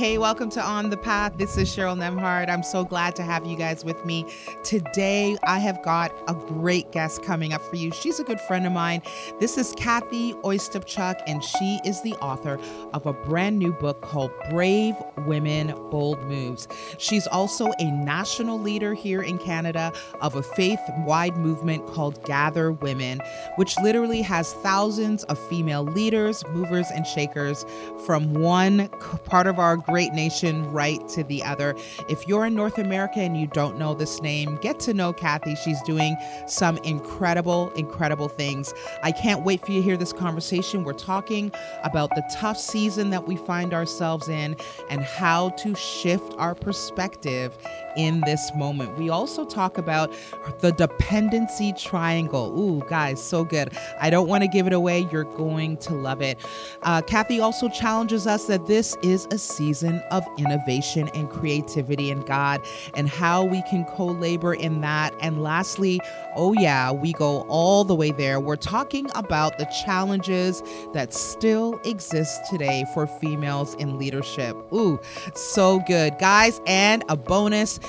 Hey, welcome to On the Path. This is Cheryl Nembhard. I'm so glad to have you guys with me. Today, I have got a great guest coming up for you. She's a good friend of mine. This is Kathy Ostapchuk, and she is the author of a brand new book called Brave Women, Bold Moves. She's also a national leader here in Canada of a faith wide movement called Gather Women, which literally has thousands of female leaders, movers, and shakers from one part of our great nation right to the other. If you're in North America and you don't know this name, get to know Kathy. She's doing some incredible, incredible things. I can't wait for you to hear this conversation. We're talking about the tough season that we find ourselves in and how to shift our perspective in this moment. We also talk about the dependency triangle. Ooh, guys, so good. I don't want to give it away. You're going to love it. Uh, Kathy also challenges us that this is a season of innovation and creativity in God and how we can co labor in that. And lastly, oh, yeah, we go all the way there. We're talking about the challenges that still exist today for females in leadership. Ooh, so good, guys. And a bonus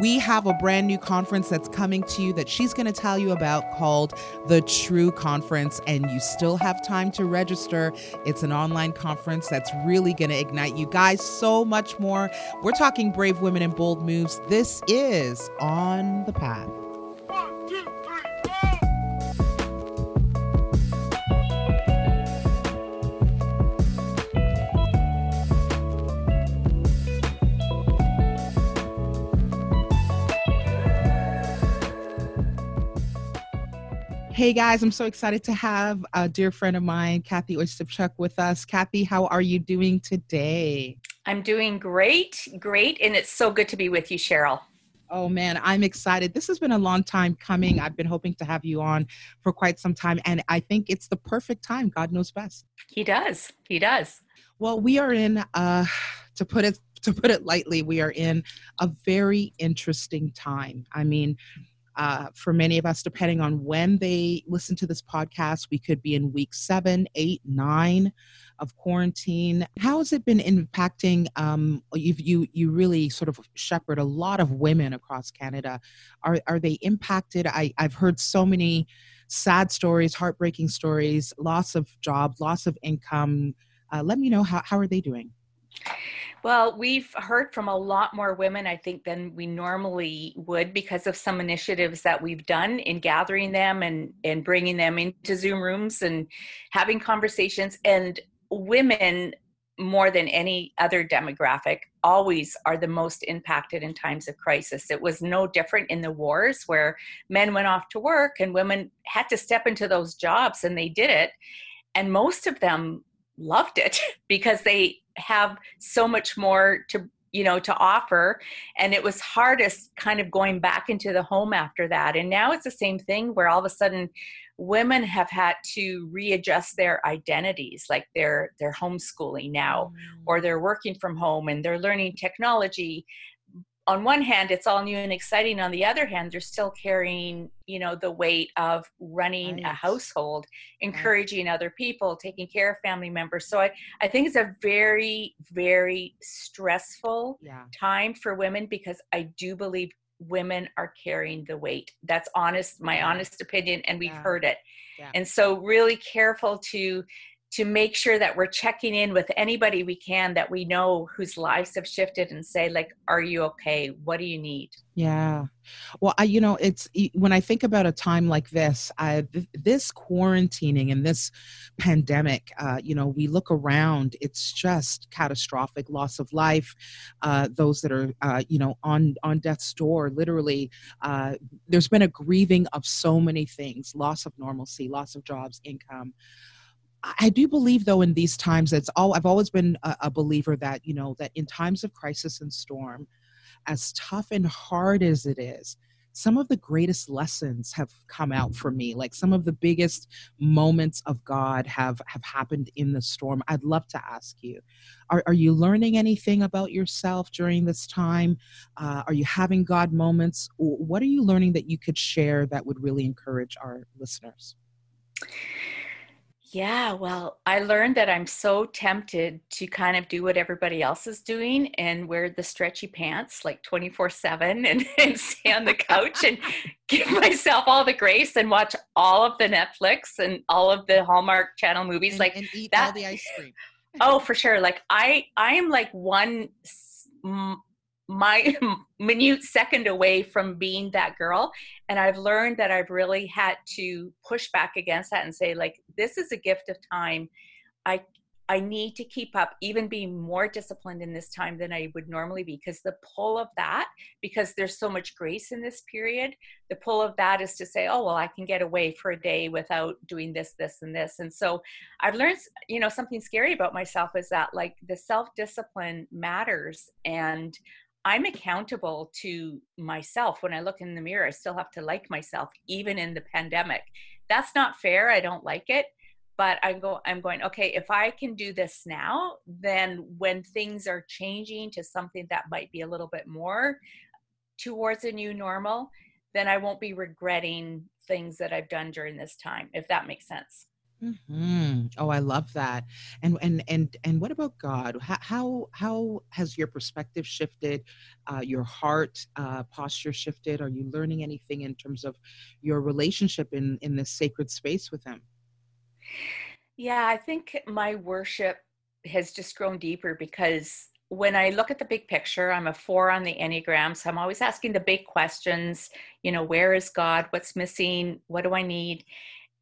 we have a brand new conference that's coming to you that she's going to tell you about called the True Conference, and you still have time to register. It's an online conference that's really going to ignite you guys so much more. We're talking brave women and bold moves. This is On the Path. Hey guys, I'm so excited to have a dear friend of mine, Kathy Ostapchuk, with us. Kathy, how are you doing today? I'm doing great, great, and it's so good to be with you, Cheryl. Oh man, I'm excited. This has been a long time coming. I've been hoping to have you on for quite some time, and I think it's the perfect time. God knows best. He does. He does. Well, we are in, uh, to put it to put it lightly, we are in a very interesting time. I mean, uh, for many of us, depending on when they listen to this podcast, we could be in week seven, eight, nine of quarantine. How has it been impacting? Um, you you you really sort of shepherd a lot of women across Canada. Are are they impacted? I I've heard so many sad stories, heartbreaking stories, loss of jobs, loss of income. Uh, let me know how how are they doing. Well, we've heard from a lot more women, I think, than we normally would because of some initiatives that we've done in gathering them and, and bringing them into Zoom rooms and having conversations. And women, more than any other demographic, always are the most impacted in times of crisis. It was no different in the wars where men went off to work and women had to step into those jobs and they did it. And most of them loved it because they have so much more to you know to offer and it was hardest kind of going back into the home after that and now it's the same thing where all of a sudden women have had to readjust their identities like they're they're homeschooling now mm. or they're working from home and they're learning technology on one hand it's all new and exciting on the other hand they're still carrying you know the weight of running right. a household encouraging right. other people taking care of family members so i i think it's a very very stressful yeah. time for women because i do believe women are carrying the weight that's honest my honest opinion and we've yeah. heard it yeah. and so really careful to to make sure that we're checking in with anybody we can that we know whose lives have shifted and say like are you okay? What do you need? Yeah. Well I, you know it's when i think about a time like this I, this quarantining and this pandemic uh, you know we look around it's just catastrophic. Loss of life uh, those that are uh, you know on on death's door literally uh, there's been a grieving of so many things. Loss of normalcy loss of jobs income I do believe, though, in these times, it's all I've always been a, a, believer that you know that in times of crisis and storm, as tough and hard as it is, some of the greatest lessons have come out for me. Like some of the biggest moments of God have have happened in the storm. I'd love to ask you, are are you learning anything about yourself during this time? Uh, are you having God moments? What are you learning that you could share that would really encourage our listeners? Yeah, well, I learned that I'm so tempted to kind of do what everybody else is doing and wear the stretchy pants like 24 7 and, and stay on the couch and give myself all the grace and watch all of the Netflix and all of the Hallmark channel movies. And, like and eat that. all the ice cream. oh, for sure. Like I, I am like one my minute second away from being that girl. And i've learned that i've really had to push back against that and say like this is a gift of time. I i need to keep up even being more disciplined in this time than i would normally be. Because the pull of that because there's so much grace in this period the pull of that is to say oh well i can get away for a day without doing this this and this. And so i've learned you know something scary about myself is that like the self discipline matters. And I'm accountable to myself. When I look in the mirror, I still have to like myself, even in the pandemic. That's not fair. I don't like it. But I'm, go, I'm going, okay, if I can do this now, then when things are changing to something that might be a little bit more towards a new normal, then I won't be regretting things that I've done during this time, if that makes sense. Mm-hmm. Oh, I love that. And and and and what about God? How how, how has your perspective shifted? Uh, your heart uh, posture shifted? Are you learning anything in terms of your relationship in in this sacred space with Him? Yeah, I think my worship has just grown deeper because when I look at the big picture, I'm a four on the Enneagram. So I'm always asking the big questions, you know, where is God? What's missing? What do I need?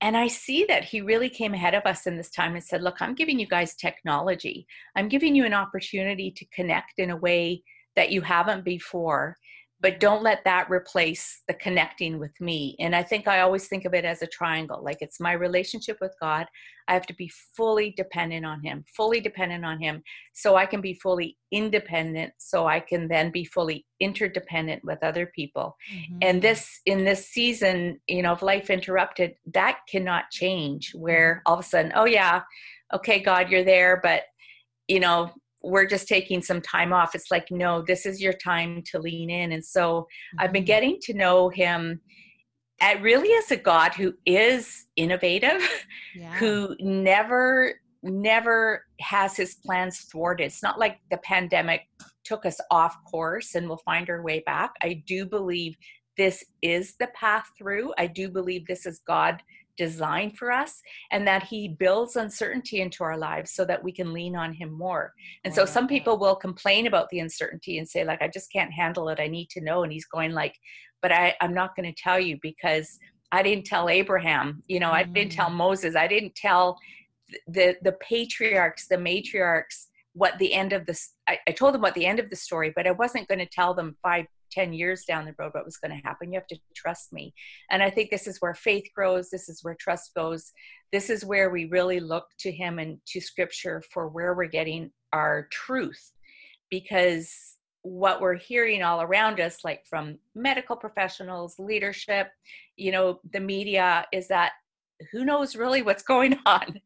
And I see that he really came ahead of us in this time and said, Look, I'm giving you guys technology. I'm giving you an opportunity to connect in a way that you haven't before but don't let that replace the connecting with me. And I think I always think of it as a triangle like it's my relationship with God. I have to be fully dependent on Him, fully dependent on Him, so I can be fully independent, so I can then be fully interdependent with other people. Mm-hmm. And this, in this season, you know, of life interrupted, that cannot change where mm-hmm. all of a sudden, oh, yeah, okay, God, you're there, but you know we're just taking some time off. It's like, no, this is your time to lean in. And so mm-hmm. I've been mm-hmm. getting to know him at really as a God who is innovative, yeah. who never, never has his plans thwarted. It's not like the pandemic took us off course and we'll find our way back. I do believe this is the path through. I do believe this is God designed for us and that he builds uncertainty into our lives so that we can lean on him more. And so some people will complain about the uncertainty and say like i just can't handle it. I need to know. And he's going like but I, i'm not going to tell you because i didn't tell abraham you know i didn't tell mm. moses i didn't tell the the patriarchs the matriarchs what the end of this I, I told them what the end of the story but i wasn't going to tell them five 10 years down the road what was going to happen. You have to trust me. And I think this is where faith grows. This is where trust goes. This is where we really look to Him and to Scripture for where we're getting our truth. Because what we're hearing all around us, like from medical professionals, leadership, you know, the media, is that who knows really what's going on?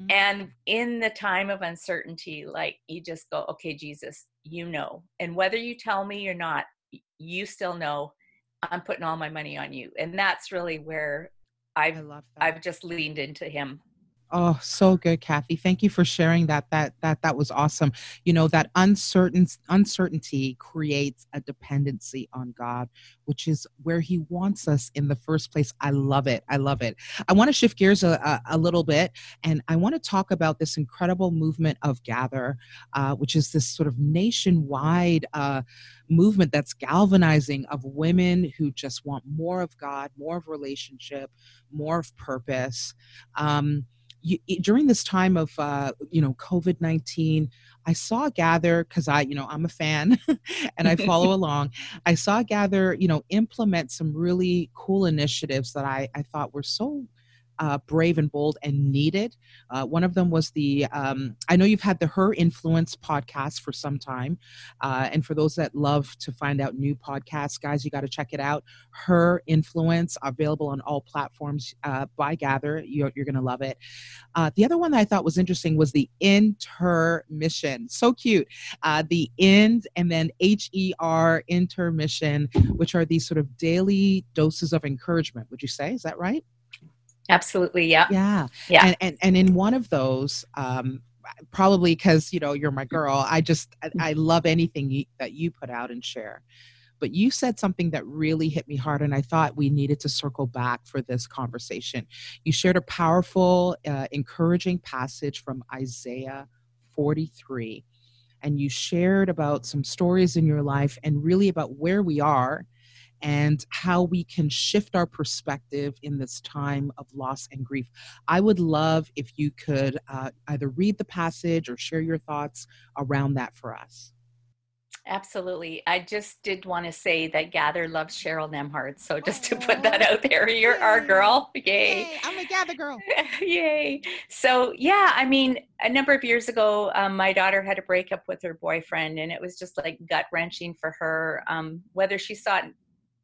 Mm-hmm. And in the time of uncertainty, like you just go, okay, Jesus, you know. And whether you tell me or not, you still know I'm putting all my money on you. And that's really where I've I've just leaned into him Oh, so good, Kathy. Thank you for sharing that. That that that was awesome. You know that uncertain uncertainty creates a dependency on God, which is where He wants us in the first place. I love it. I love it. I want to shift gears a, a, a little bit, and I want to talk about this incredible movement of Gather, uh, which is this sort of nationwide. Uh, movement that's galvanizing of women who just want more of God, more of relationship, more of purpose. Um, you, during this time of uh, you know COVID nineteen, I saw Gather because I you know I'm a fan and I follow along. I saw Gather you know implement some really cool initiatives that I I thought were so uh, brave and bold and needed. Uh, one of them was the, um, I know you've had the Her Influence podcast for some time. Uh, and for those that love to find out new podcasts, guys, you got to check it out. Her Influence, available on all platforms uh, by Gather. You're, you're going to love it. Uh, the other one that I thought was interesting was the Intermission. So cute. Uh, the End and then H E R Intermission, which are these sort of daily doses of encouragement. Would you say? Is that right? Absolutely. Yeah. Yeah. Yeah. And and, and in one of those, um, probably because you know you're my girl, I just I, I love anything you, that you put out and share. But you said something that really hit me hard, and I thought we needed to circle back for this conversation. You shared a powerful, uh, encouraging passage from Isaiah 43, and you shared about some stories in your life and really about where we are and how we can shift our perspective in this time of loss and grief. I would love if you could uh, either read the passage or share your thoughts around that for us. Absolutely. I just did want to say that Gather loves Cheryl Nembhard. So just to put that out there, you're Yay. our girl. Yay. Yay. I'm a Gather girl. Yay. So, yeah, I mean, a number of years ago, um, my daughter had a breakup with her boyfriend, and it was just like gut wrenching for her. Um, whether she saw it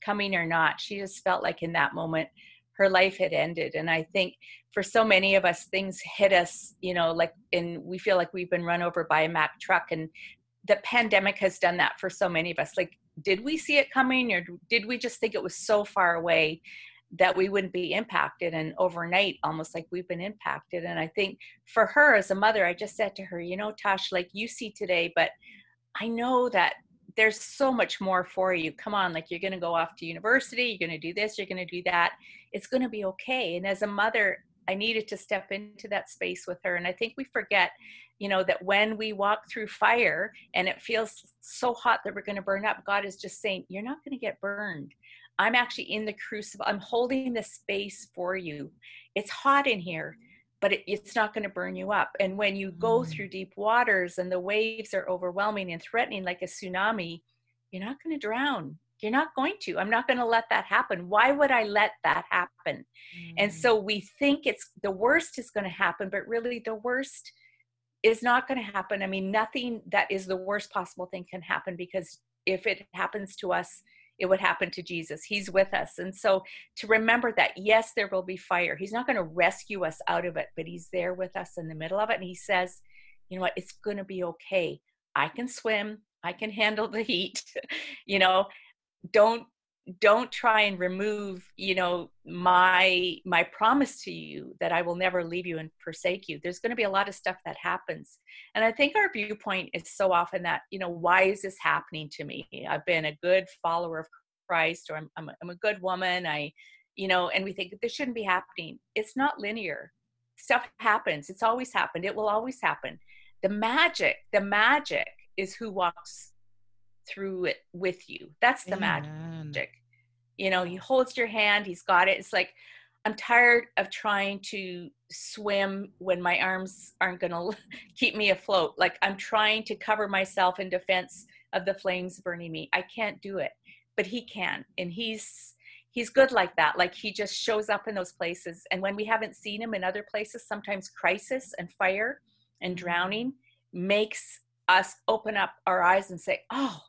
coming or not, she just felt like in that moment, her life had ended. And I think for so many of us, things hit us, you know, like, and we feel like we've been run over by a Mack truck. And the pandemic has done that for so many of us. Like, did we see it coming or did we just think it was so far away that we wouldn't be impacted? And overnight, almost like we've been impacted. And I think for her as a mother, I just said to her, you know, Tosh, like you see today, but I know that there's so much more for you. Come on, like you're going to go off to university, you're going to do this, you're going to do that. It's going to be okay. And as a mother, I needed to step into that space with her. And I think we forget, you know, that when we walk through fire and it feels so hot that we're going to burn up, God is just saying, You're not going to get burned. I'm actually in the crucible. I'm holding the space for you. It's hot in here, but it, it's not going to burn you up. And when you go mm. through deep waters and the waves are overwhelming and threatening like a tsunami, you're not going to drown. You're not going to. I'm not going to let that happen. Why would I let that happen? Mm. And so we think it's the worst is going to happen, but really the worst is not going to happen. I mean, nothing that is the worst possible thing can happen because if it happens to us, it would happen to Jesus. He's with us. And so to remember that, yes, there will be fire. He's not going to rescue us out of it, but He's there with us in the middle of it. And He says, you know what, it's going to be okay. I can swim. I can handle the heat. you know, don't don't try and remove you know my my promise to you that i will never leave you and forsake you. There's going to be a lot of stuff that happens. And i think our viewpoint is so often that you know why is this happening to me? I've been a good follower of christ or i'm, I'm, a, I'm a good woman. I you know and we think this shouldn't be happening. It's not linear. Stuff happens. It's always happened. It will always happen. The magic the magic is who walks through it with you. That's the Amen. magic. You know, he holds your hand, he's got it. It's like, I'm tired of trying to swim when my arms aren't going to keep me afloat. Like, I'm trying to cover myself in defense of the flames burning me. I can't do it, but he can. And he's, he's good like that. Like, he just shows up in those places. And when we haven't seen him in other places, sometimes crisis and fire and mm-hmm. drowning makes us open up our eyes and say, Oh,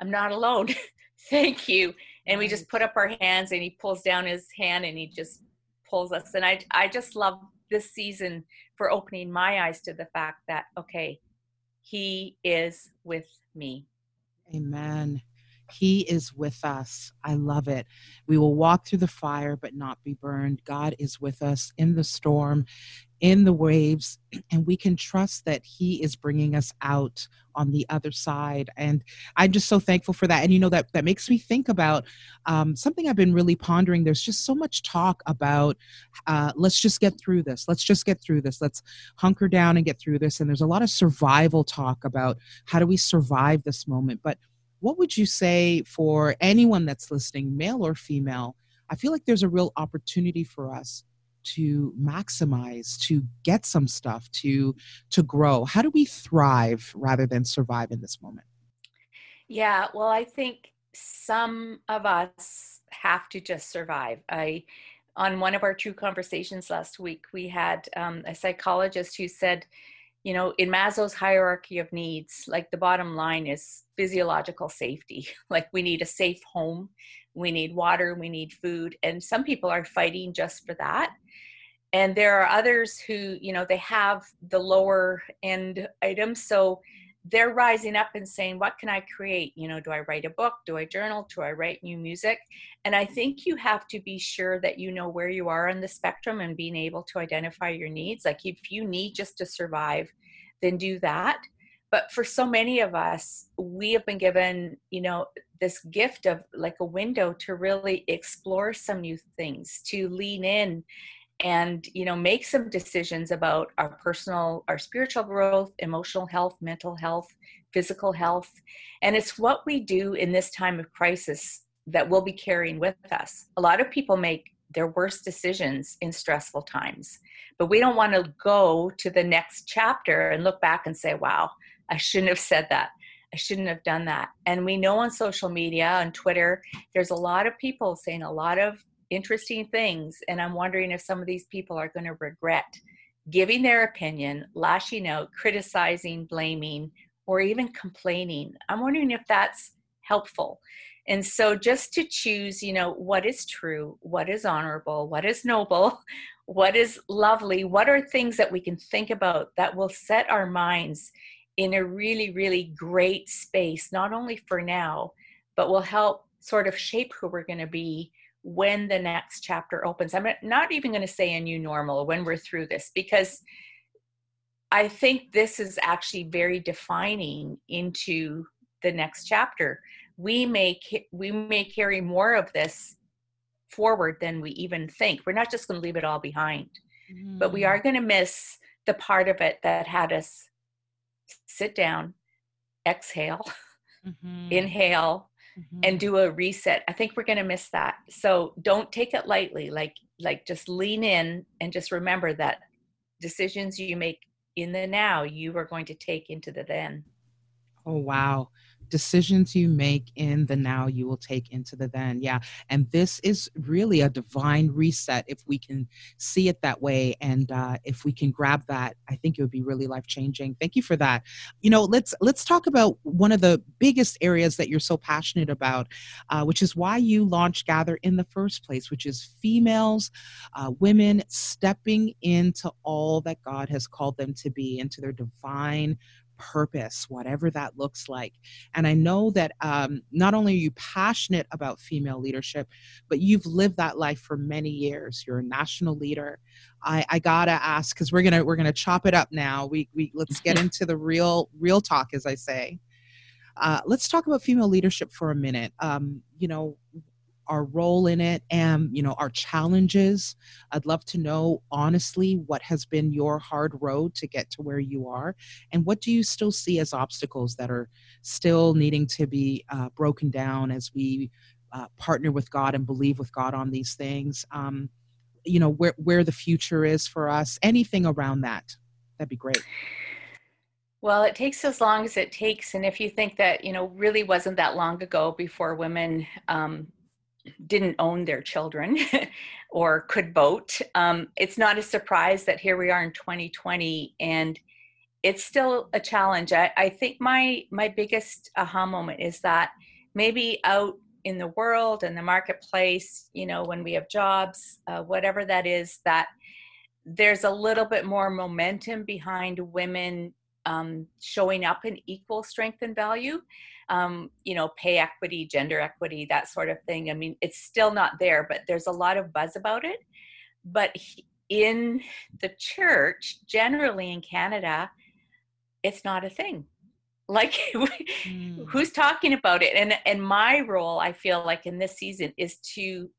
I'm not alone. Thank you. And we just put up our hands and he pulls down his hand and he just pulls us. And I, I just love this season for opening my eyes to the fact that, okay, he is with me. Amen. He is with us. I love it. We will walk through the fire but not be burned. God is with us in the storm, in the waves, and we can trust that He is bringing us out on the other side. And I'm just so thankful for that. And you know that that makes me think about um, something I've been really pondering. There's just so much talk about uh, let's just get through this. Let's just get through this. Let's hunker down and get through this. And there's a lot of survival talk about how do we survive this moment. But what would you say for anyone that's listening, male or female? I feel like there's a real opportunity for us to maximize to get some stuff to to grow. How do we thrive rather than survive in this moment? Yeah well i think some of us have to just survive. I on one of our true conversations last week we had um, a psychologist who said you know in maslow's hierarchy of needs like the bottom line is physiological safety. Like we need a safe home we need water we need food and some people are fighting just for that. And there are others who you know they have the lower end items so they're rising up and saying, What can I create? You know, do I write a book? Do I journal? Do I write new music? And I think you have to be sure that you know where you are on the spectrum and being able to identify your needs. Like if you need just to survive, then do that. But for so many of us, we have been given, you know, this gift of like a window to really explore some new things, to lean in and you know make some decisions about our personal our spiritual growth emotional health mental health physical health. And it's what we do in this time of crisis that we'll be carrying with us. A lot of people make their worst decisions in stressful times but we don't want to go to the next chapter and look back and say wow i shouldn't have said that. I shouldn't have done that. And we know on social media, on Twitter, there's a lot of people saying a lot of interesting things. And I'm wondering if some of these people are going to regret giving their opinion, lashing out, criticizing, blaming, or even complaining. I'm wondering if that's helpful. And so just to choose, you know, what is true, what is honorable, what is noble, what is lovely, what are things that we can think about that will set our minds in a really, really great space, not only for now, but will help sort of shape who we're going to be when the next chapter opens. I'm not even going to say a new normal when we're through this because I think this is actually very defining into the next chapter. We may we may carry more of this forward than we even think. We're not just going to leave it all behind, mm. but we are mm. going to miss the part of it that had us sit down, exhale, mm-hmm. inhale, mm-hmm. and do a reset i think we're going to miss that. So don't take it lightly like like just lean in and just remember that decisions you make in the now you are going to take into the then. Oh wow decisions you make in the now you will take into the then yeah. And this is really a divine reset if we can see it that way and uh, if we can grab that i think it would be really life changing thank you for that. You know let's let's talk about one of the biggest areas that you're so passionate about uh, which is why you launched gather in the first place which is females uh, women stepping into all that god has called them to be into their divine purpose, whatever that looks like. And I know that um, not only are you passionate about female leadership, but you've lived that life for many years. You're a national leader. I, I gotta ask because we're gonna we're gonna chop it up now. We we let's get into the real real talk, as I say. Uh, let's talk about female leadership for a minute. Um, you know, our role in it and you know our challenges i'd love to know honestly what has been your hard road to get to where you are and what do you still see as obstacles that are still needing to be uh, broken down as we uh, partner with god and believe with god on these things um, you know where where the future is for us anything around that that'd be great well, it takes as long as it takes. And if you think that, you know, really wasn't that long ago before women um, didn't own their children or could vote. Um, it's not a surprise that here we are in 2020 and it's still a challenge. I, I think my my biggest aha moment is that maybe out in the world and the marketplace, you know, when we have jobs, uh, whatever that is, that there's a little bit more momentum behind women um, showing up in equal strength and value um, you know, pay equity, gender equity, that sort of thing. I mean, it's still not there, but there's a lot of buzz about it. But in the church, generally in Canada, it's not a thing. Like, mm. who's talking about it? And and my role, I feel like in this season, is to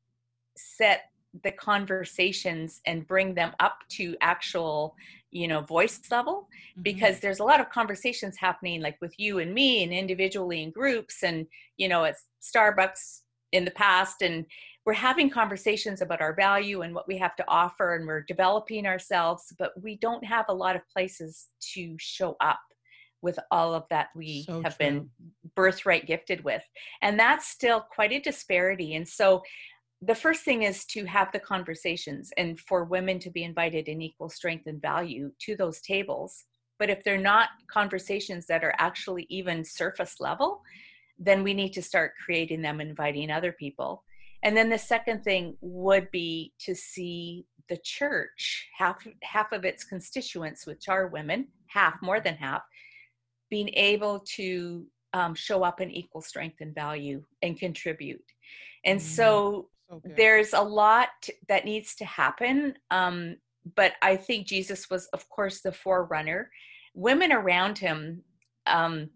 set the conversations and bring them up to actual you know voice level mm-hmm. because there's a lot of conversations happening like with you and me and individually in groups and you know at starbucks in the past and we're having conversations about our value and what we have to offer and we're developing ourselves but we don't have a lot of places to show up with all of that we so have true. been birthright gifted with and that's still quite a disparity and so the first thing is to have the conversations and for women to be invited in equal strength and value to those tables. But if they're not conversations that are actually even surface level, then we need to start creating them, inviting other people. And then the second thing would be to see the church, half half of its constituents, which are women, half more than half, being able to um, show up in equal strength and value and contribute. And mm-hmm. so, so there's a lot that needs to happen. Um, but I think Jesus was, of course, the forerunner. Women around him, um,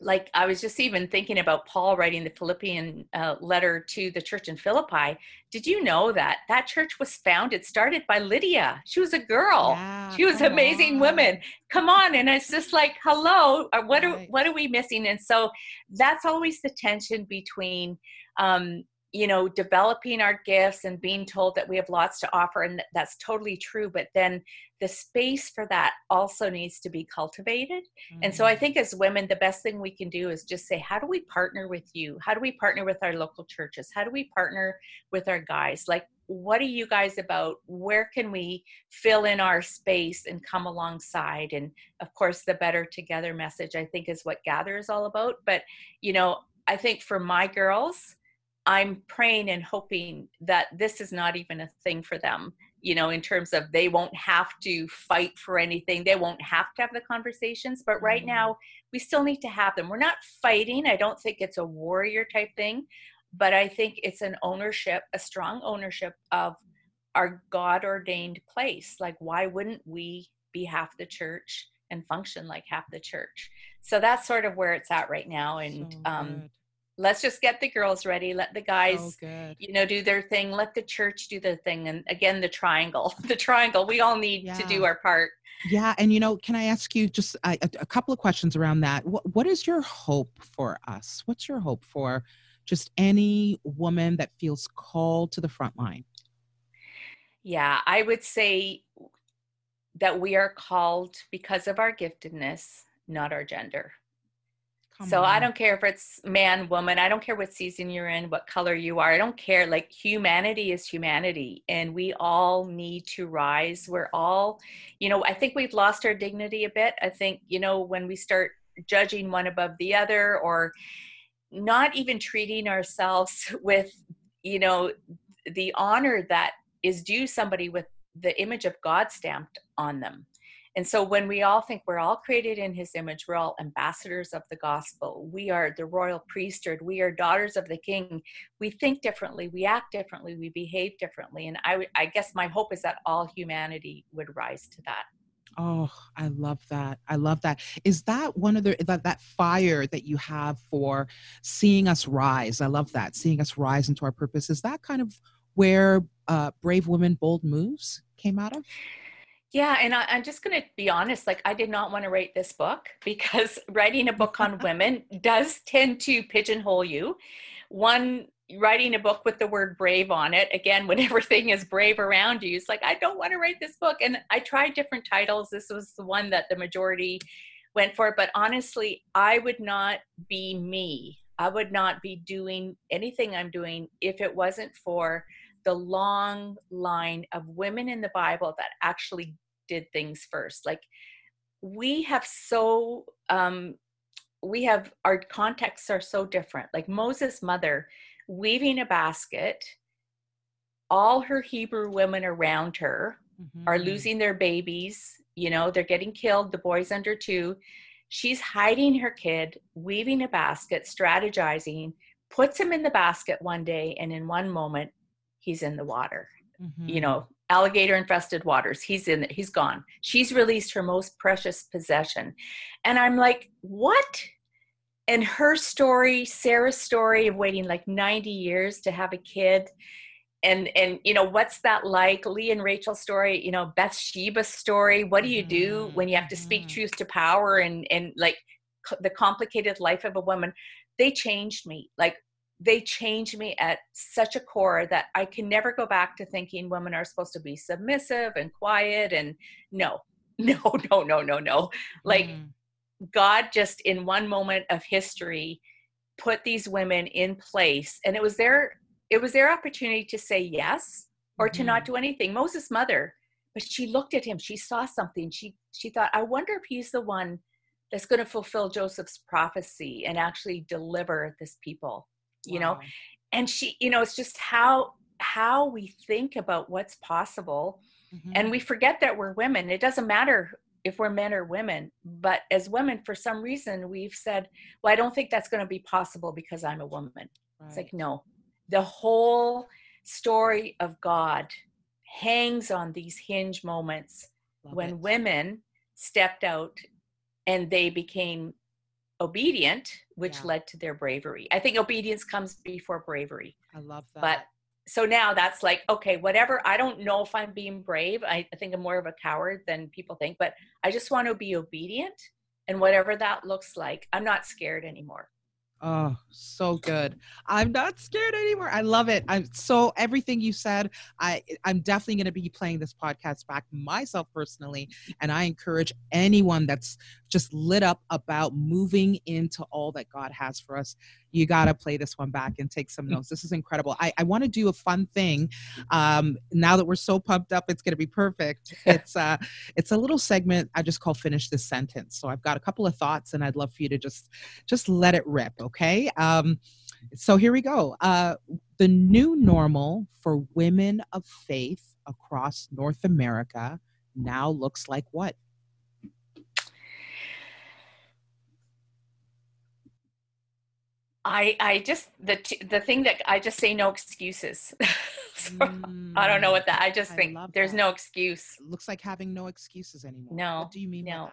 like I was just even thinking about Paul writing the Philippian uh, letter to the church in Philippi. Did you know that that church was founded, started by Lydia? She was a girl. Yeah, she was amazing on. woman. Come on, and it's just like, hello, uh, what right. are what are we missing? And so that's always the tension between um, you know developing our gifts and being told that we have lots to offer and that's totally true but then the space for that also needs to be cultivated. Mm-hmm. and so i mm-hmm. think as women the best thing we can do is just say how do we partner with you? How do we partner with our local churches? How do we partner with our guys? Like what are you guys about? Where can we fill in our space and come alongside? And of course the better together message i think is what gather is all about. But you know i think for my girls I'm praying and hoping that this is not even a thing for them, you know, in terms of they won't have to fight for anything. They won't have to have the conversations. But right mm-hmm. now, we still need to have them. We're not fighting. I don't think it's a warrior type thing, but I think it's an ownership, a strong ownership of our God ordained place. Like, why wouldn't we be half the church and function like half the church? So that's sort of where it's at right now. And, so um, let's just get the girls ready let the oh, guys oh, you know do their thing let the church do their thing and again the triangle the triangle we all need yeah. to do our part. Yeah and you know can i ask you just a, a couple of questions around that. What, what is your hope for us? What's your hope for just any woman that feels called to the front line? Yeah i would say that we are called because of our giftedness not our gender Come so on. I don't care if it's man, woman. I don't care what season you're in, what color you are. I don't care. Like humanity is humanity, and we all need to rise. We're all, you know, I think we've lost our dignity a bit. I think, you know, when we start judging one above the other or not even treating ourselves with, you know, the honor that is due somebody with the image of God stamped on them and so when we all think we're all created in his image, we're all ambassadors of the gospel. We are the royal priesthood. We are daughters of the king. We think differently. We act differently. We behave differently. And I, I guess my hope is that all humanity would rise to that. Oh, I love that. I love that. Is that one of the that, that fire that you have for seeing us rise? I love that. Seeing us rise into our purpose. Is that kind of where uh, Brave Women Bold Moves came out of? Yeah, and I, am just going to be honest. Like, I did not want to write this book because writing a book on women does tend to pigeonhole you. One, writing a book with the word brave on it, again, when everything is brave around you, it's like, I don't want to write this book. And I tried different titles. This was the one that the majority went for. But honestly, I would not be me. I would not be doing anything I'm doing if it wasn't for the long line of women in the Bible that actually did things first like we have so um we have our contexts are so different like moses mother weaving a basket all her hebrew women around her mm-hmm. are losing their babies you know they're getting killed the boys under two she's hiding her kid weaving a basket strategizing puts him in the basket one day and in one moment he's in the water mm-hmm. you know alligator infested waters. He's in it. He's gone. She's released her most precious possession. And I'm like, what? And her story, Sarah's story of waiting like 90 years to have a kid. And and you know what's that like? Leah and Rachel's story, you know Bathsheba's story. What do you do when you have to speak mm-hmm. truth to power and and like the complicated life of a woman? They changed me. Like they changed me at such a core that I can never go back to thinking women are supposed to be submissive and quiet and no, no, no, no, no, no. Like mm. God just in one moment of history put these women in place and it was their it was their opportunity to say yes or to mm. not mm-hmm. do anything. Moses' mother, but she looked at him, she saw something. She she thought, I wonder if he's the one that's going to fulfill Joseph's prophecy and actually deliver this people you wow. know and she you know it's just how how we think about what's possible mm-hmm. and we forget that we're women it doesn't matter if we're men or women. But as women, for some reason, we've said, well, I don't think that's going to be possible because I'm a woman. Right. It's like, no, the whole story of God hangs on these hinge moments Love when it. women stepped out and they became obedient, which yeah. led to their bravery. I think obedience comes before bravery. I love that. But so now that's like, okay, whatever. I don't know if I'm being brave. I, I think I'm more of a coward than people think, but I just want to be obedient. And whatever that looks like, I'm not scared anymore. Oh, so good. I'm not scared anymore. I love it. I'm so everything you said, I I'm definitely going to be playing this podcast back myself personally and I encourage anyone that's just lit up about moving into all that God has for us. You got to play this one back and take some notes. This is incredible. I, I want to do a fun thing. Um, now that we're so pumped up, it's going to be perfect. It's uh, it's a little segment I just call finish this sentence. So I've got a couple of thoughts and I'd love for you to just just let it rip. Okay. Um, so here we go. Uh, the new normal for women of faith across North America now looks like what? I I just the the thing that I just say no excuses. so, mm, I don't know what that. I just I think there's that. no excuse. Looks like having no excuses anymore. No. What do you mean no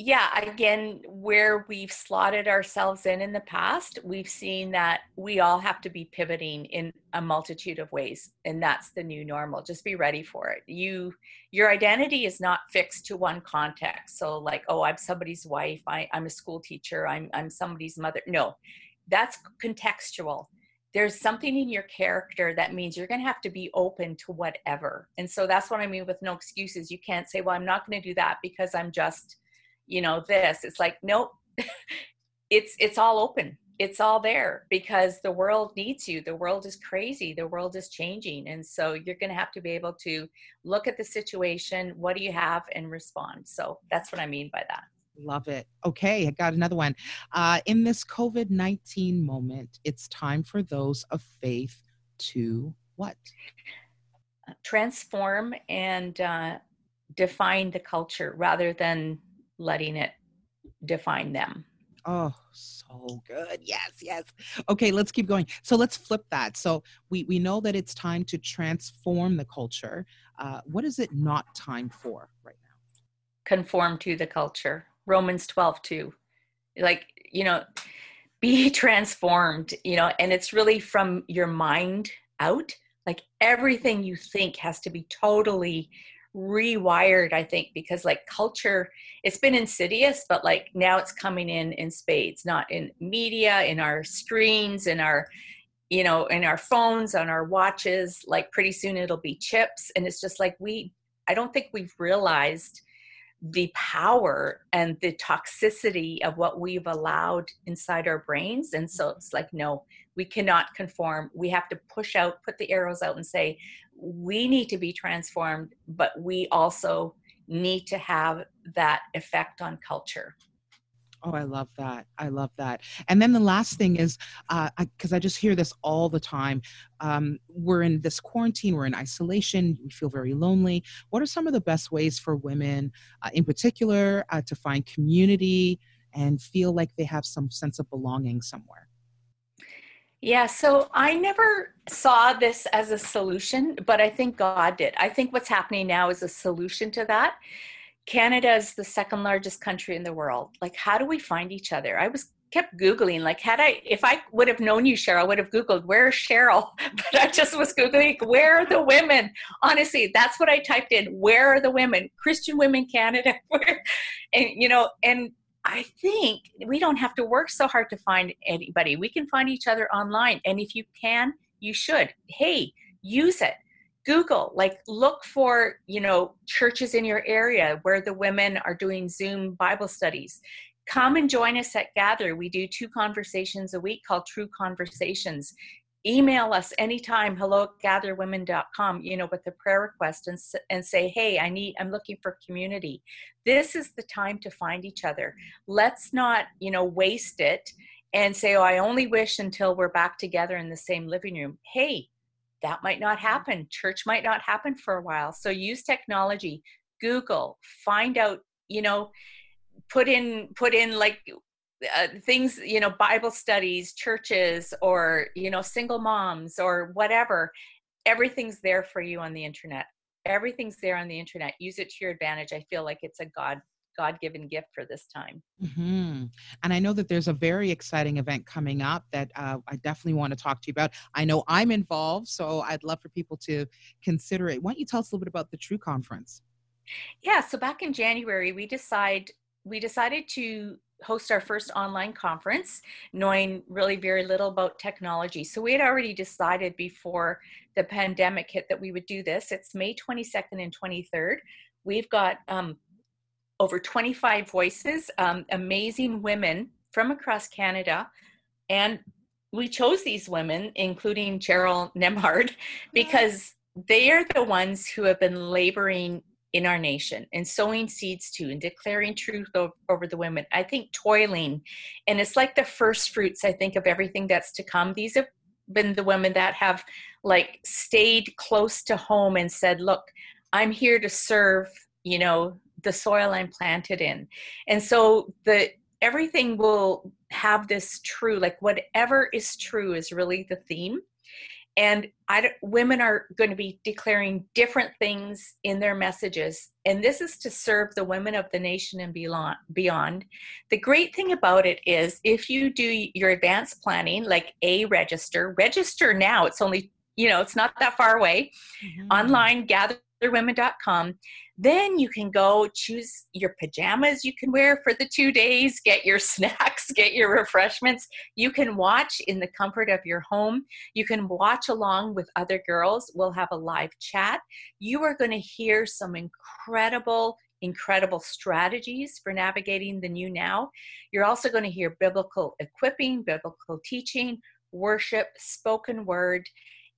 yeah, again, where we've slotted ourselves in in the past, we've seen that we all have to be pivoting in a multitude of ways, and that's the new normal. Just be ready for it. You, your identity is not fixed to one context. So, like, oh, I'm somebody's wife. I, I'm a school teacher. I'm I'm somebody's mother. No, that's contextual. There's something in your character that means you're going to have to be open to whatever. And so that's what I mean with no excuses. You can't say, well, I'm not going to do that because I'm just you know this it's like nope it's it's all open. It's all there because the world needs you. The world is crazy. The world is changing. And so you're going to have to be able to look at the situation. What do you have? And respond. So that's what i mean by that. Love it. Okay i got another one. Uh, in this covid-19 moment it's time for those of faith to what? Transform and uh, define the culture rather than letting it define them. Oh, so good. Yes, yes. Okay, let's keep going. So let's flip that. So we we know that it's time to transform the culture. Uh, what is it not time for right now? Conform to the culture. Romans 12, 2. Like, you know, be transformed, you know, and it's really from your mind out. Like everything you think has to be totally rewired i think because like culture it's been insidious but like now it's coming in in spades not in media in our screens in our you know in our phones on our watches like pretty soon it'll be chips and it's just like we i don't think we've realized the power and the toxicity of what we've allowed inside our brains and so it's like no we cannot conform we have to push out put the arrows out and say we need to be transformed, but we also need to have that effect on culture. Oh, I love that. I love that. And then the last thing is, because uh, I, I, just hear this all the time. Um, we're in this quarantine, we're in isolation, we feel very lonely. What are some of the best ways for women, uh, in particular, uh, to find community and feel like they have some sense of belonging somewhere? Yeah, so I never saw this as a solution, but I think God did. I think what's happening now is a solution to that. Canada is the second largest country in the world. Like, how do we find each other? I was kept googling like had i if i would have known you cheryl I would have googled where's cheryl but i just was googling where are the women honestly that's what i typed in where are the women christian women canada and you know and I think we don't have to work so hard to find anybody. We can find each other online. And if you can, you should. Hey, use it. Google, like look for, you know, churches in your area where the women are doing Zoom Bible studies. Come and join us at Gather. We do two conversations a week called True Conversations email us anytime hello at gatherwomen.com you know with a prayer request and, and say hey i need i'm looking for community. This is the time to find each other. Let's not you know waste it and say oh i only wish until we're back together in the same living room. Hey that might not happen. Church might not happen for a while. So use technology. Google find out you know put in put in like uh, things you know bible studies churches or you know single moms or whatever everything's there for you on the internet. Everything's there on the internet. Use it to your advantage. I feel like it's a god god-given gift for this time. Mm-hmm. and i know that there's a very exciting event coming up that uh, i definitely want to talk to you about. I know i'm involved so i'd love for people to consider it. Why don't you tell us a little bit about the true conference? Yeah so back in january we decide we decided to host our first online conference knowing really very little about technology. So we had already decided before the pandemic hit that we would do this. It's may 22nd and 23rd we've got um, over 25 voices um, amazing women from across canada. And we chose these women including cheryl nemhard because they are the ones who have been laboring in our nation and sowing seeds too and declaring truth over the women. I think toiling, and it's like the first fruits, I think, of everything that's to come. These have been the women that have like stayed close to home and said, Look, I'm here to serve, you know, the soil I'm planted in. And so the everything will have this true, like whatever is true is really the theme and I, women are going to be declaring different things in their messages and this is to serve the women of the nation and beyond the great thing about it is if you do your advanced planning like a register register now it's only you know it's not that far away mm-hmm. online gatherwomen.com then you can go choose your pajamas you can wear for the two days, get your snacks, get your refreshments. You can watch in the comfort of your home. You can watch along with other girls. We'll have a live chat. You are going to hear some incredible incredible strategies for navigating the new now. You're also going to hear biblical equipping, biblical teaching, worship, spoken word,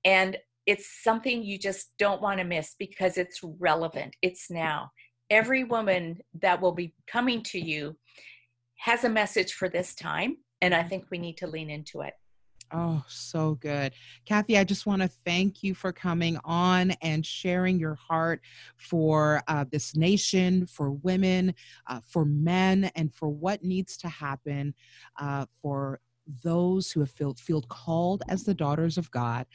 and it's something you just don't want to miss because it's relevant. It's now. Every woman that will be coming to you has a message for this time, and I think we need to lean into it. Oh, so good. Kathy, I just want to thank you for coming on and sharing your heart for uh, this nation, for women, uh, for men, and for what needs to happen uh, for those who have felt called as the daughters of God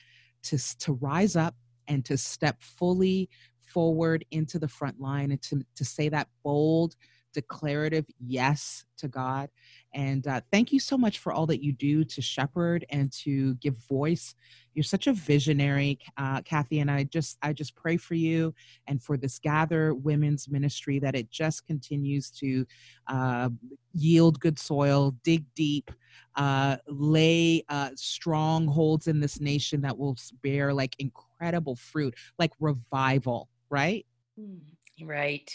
to, to rise up and to step fully forward into the front line and to, to say that bold, declarative yes to God. And uh, thank you so much for all that you do to shepherd and to give voice. You're such a visionary, uh, Kathy, and I just I just pray for you and for this Gather Women's Ministry that it just continues to uh, yield good soil, dig deep, uh, lay uh, strongholds in this nation that will bear like incredible fruit, like revival. Right. Hmm, right.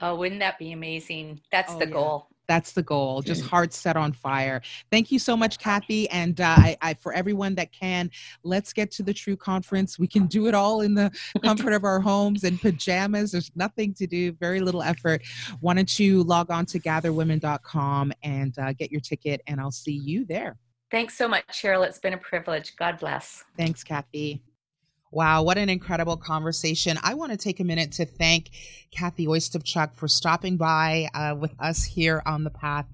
Oh, wouldn't that be amazing? That's oh, the yeah. goal. That's the goal. Just heart set on fire. Thank you so much, Kathy. And uh, I, I, for everyone that can, let's get to the True Conference. We can do it all in the comfort of our homes and pajamas. There's nothing to do, very little effort. Why don't you log on to gatherwomen.com and uh, get your ticket, and I'll see you there. Thanks so much, Cheryl. It's been a privilege. God bless. Thanks, Kathy. Wow, what an incredible conversation. I want to take a minute to thank Kathy Ostapchuk for stopping by uh, with us here on the path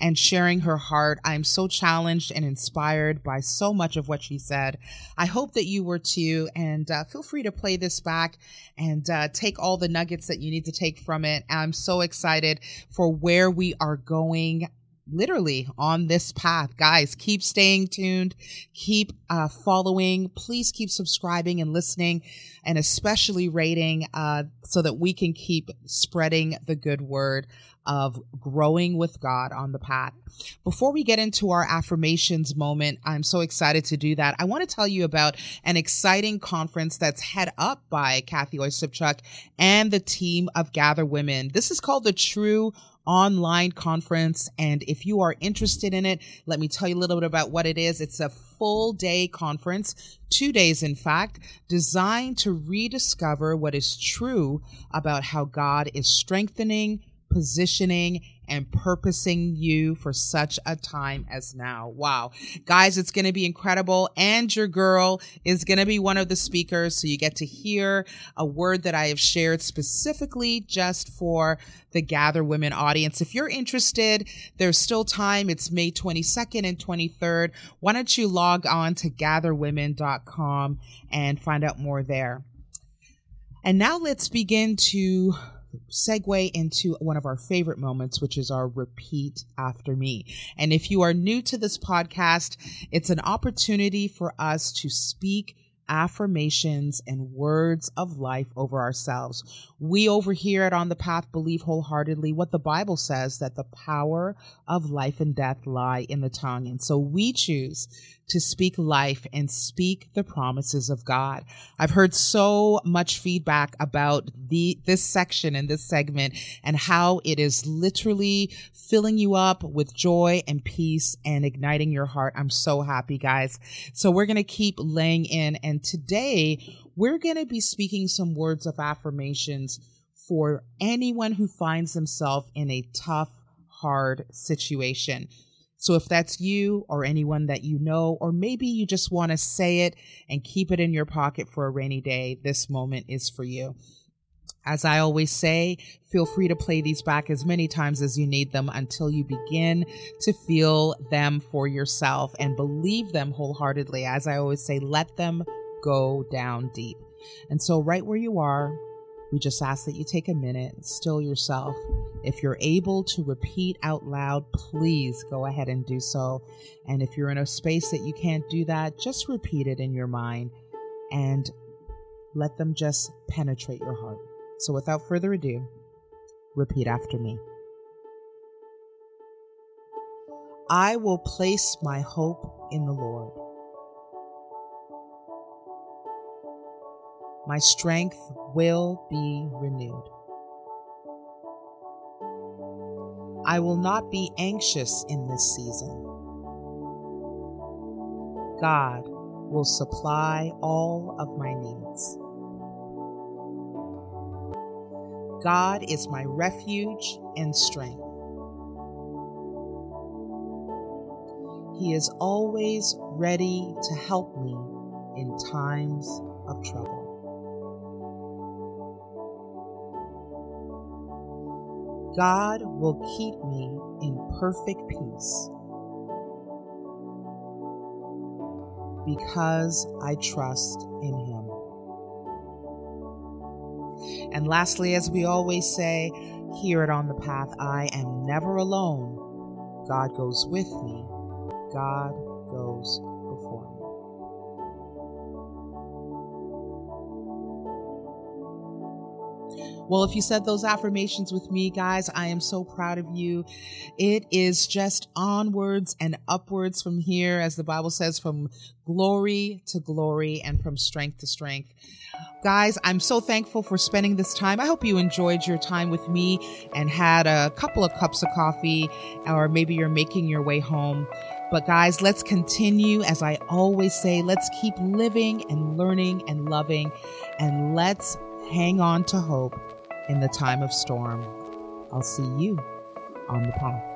and sharing her heart. I'm so challenged and inspired by so much of what she said. I hope that you were too, and uh, feel free to play this back and uh, take all the nuggets that you need to take from it. I'm so excited for where we are going literally on this path. Guys, keep staying tuned, keep uh, following. Please keep subscribing and listening, and especially rating uh, so that we can keep spreading the good word of growing with God on the path. Before we get into our affirmations moment, I'm so excited to do that. I want to tell you about an exciting conference that's head up by Kathy Ostapchuk and the team of Gather Women. This is called the True online conference. And if you are interested in it, let me tell you a little bit about what it is. It's a full day conference, two days, in fact, designed to rediscover what is true about how God is strengthening, positioning, and purposing you for such a time as now. Wow. Guys, it's going to be incredible. And your girl is going to be one of the speakers. So you get to hear a word that I have shared specifically just for the Gather Women audience. If you're interested, there's still time. It's May 22nd and 23rd. Why don't you log on to gatherwomen.com and find out more there? And now let's begin to segue into one of our favorite moments, which is our repeat after me. And if you are new to this podcast, it's an opportunity for us to speak affirmations and words of life over ourselves. We over here at On the Path believe wholeheartedly what the Bible says that the power of life and death lie in the tongue. And so we choose to speak life and speak the promises of God. I've heard so much feedback about the this section and this segment and how it is literally filling you up with joy and peace and igniting your heart. I'm so happy, guys. So we're going to keep laying in and today we're going to be speaking some words of affirmations for anyone who finds themselves in a tough, hard situation. So if that's you or anyone that you know, or maybe you just want to say it and keep it in your pocket for a rainy day, this moment is for you. As I always say, feel free to play these back as many times as you need them until you begin to feel them for yourself and believe them wholeheartedly. As I always say, let them go down deep. And so, right where you are, we just ask that you take a minute, still yourself. If you're able to repeat out loud, please go ahead and do so. And if you're in a space that you can't do that, just repeat it in your mind and let them just penetrate your heart. So without further ado, repeat after me. I will place my hope in the Lord. My strength will be renewed. I will not be anxious in this season. God will supply all of my needs. God is my refuge and strength. He is always ready to help me in times of trouble. God will keep me in perfect peace because I trust in Him. And lastly, as we always say here at On the Path, I am never alone. God goes with me, God goes Well, if you said those affirmations with me, guys, I am so proud of you. It is just onwards and upwards from here, as the Bible says, from glory to glory and from strength to strength. Guys, I'm so thankful for spending this time. I hope you enjoyed your time with me and had a couple of cups of coffee, or maybe you're making your way home. But guys, let's continue. As I always say, let's keep living and learning and loving, and let's hang on to hope in the time of storm. I'll see you on the path.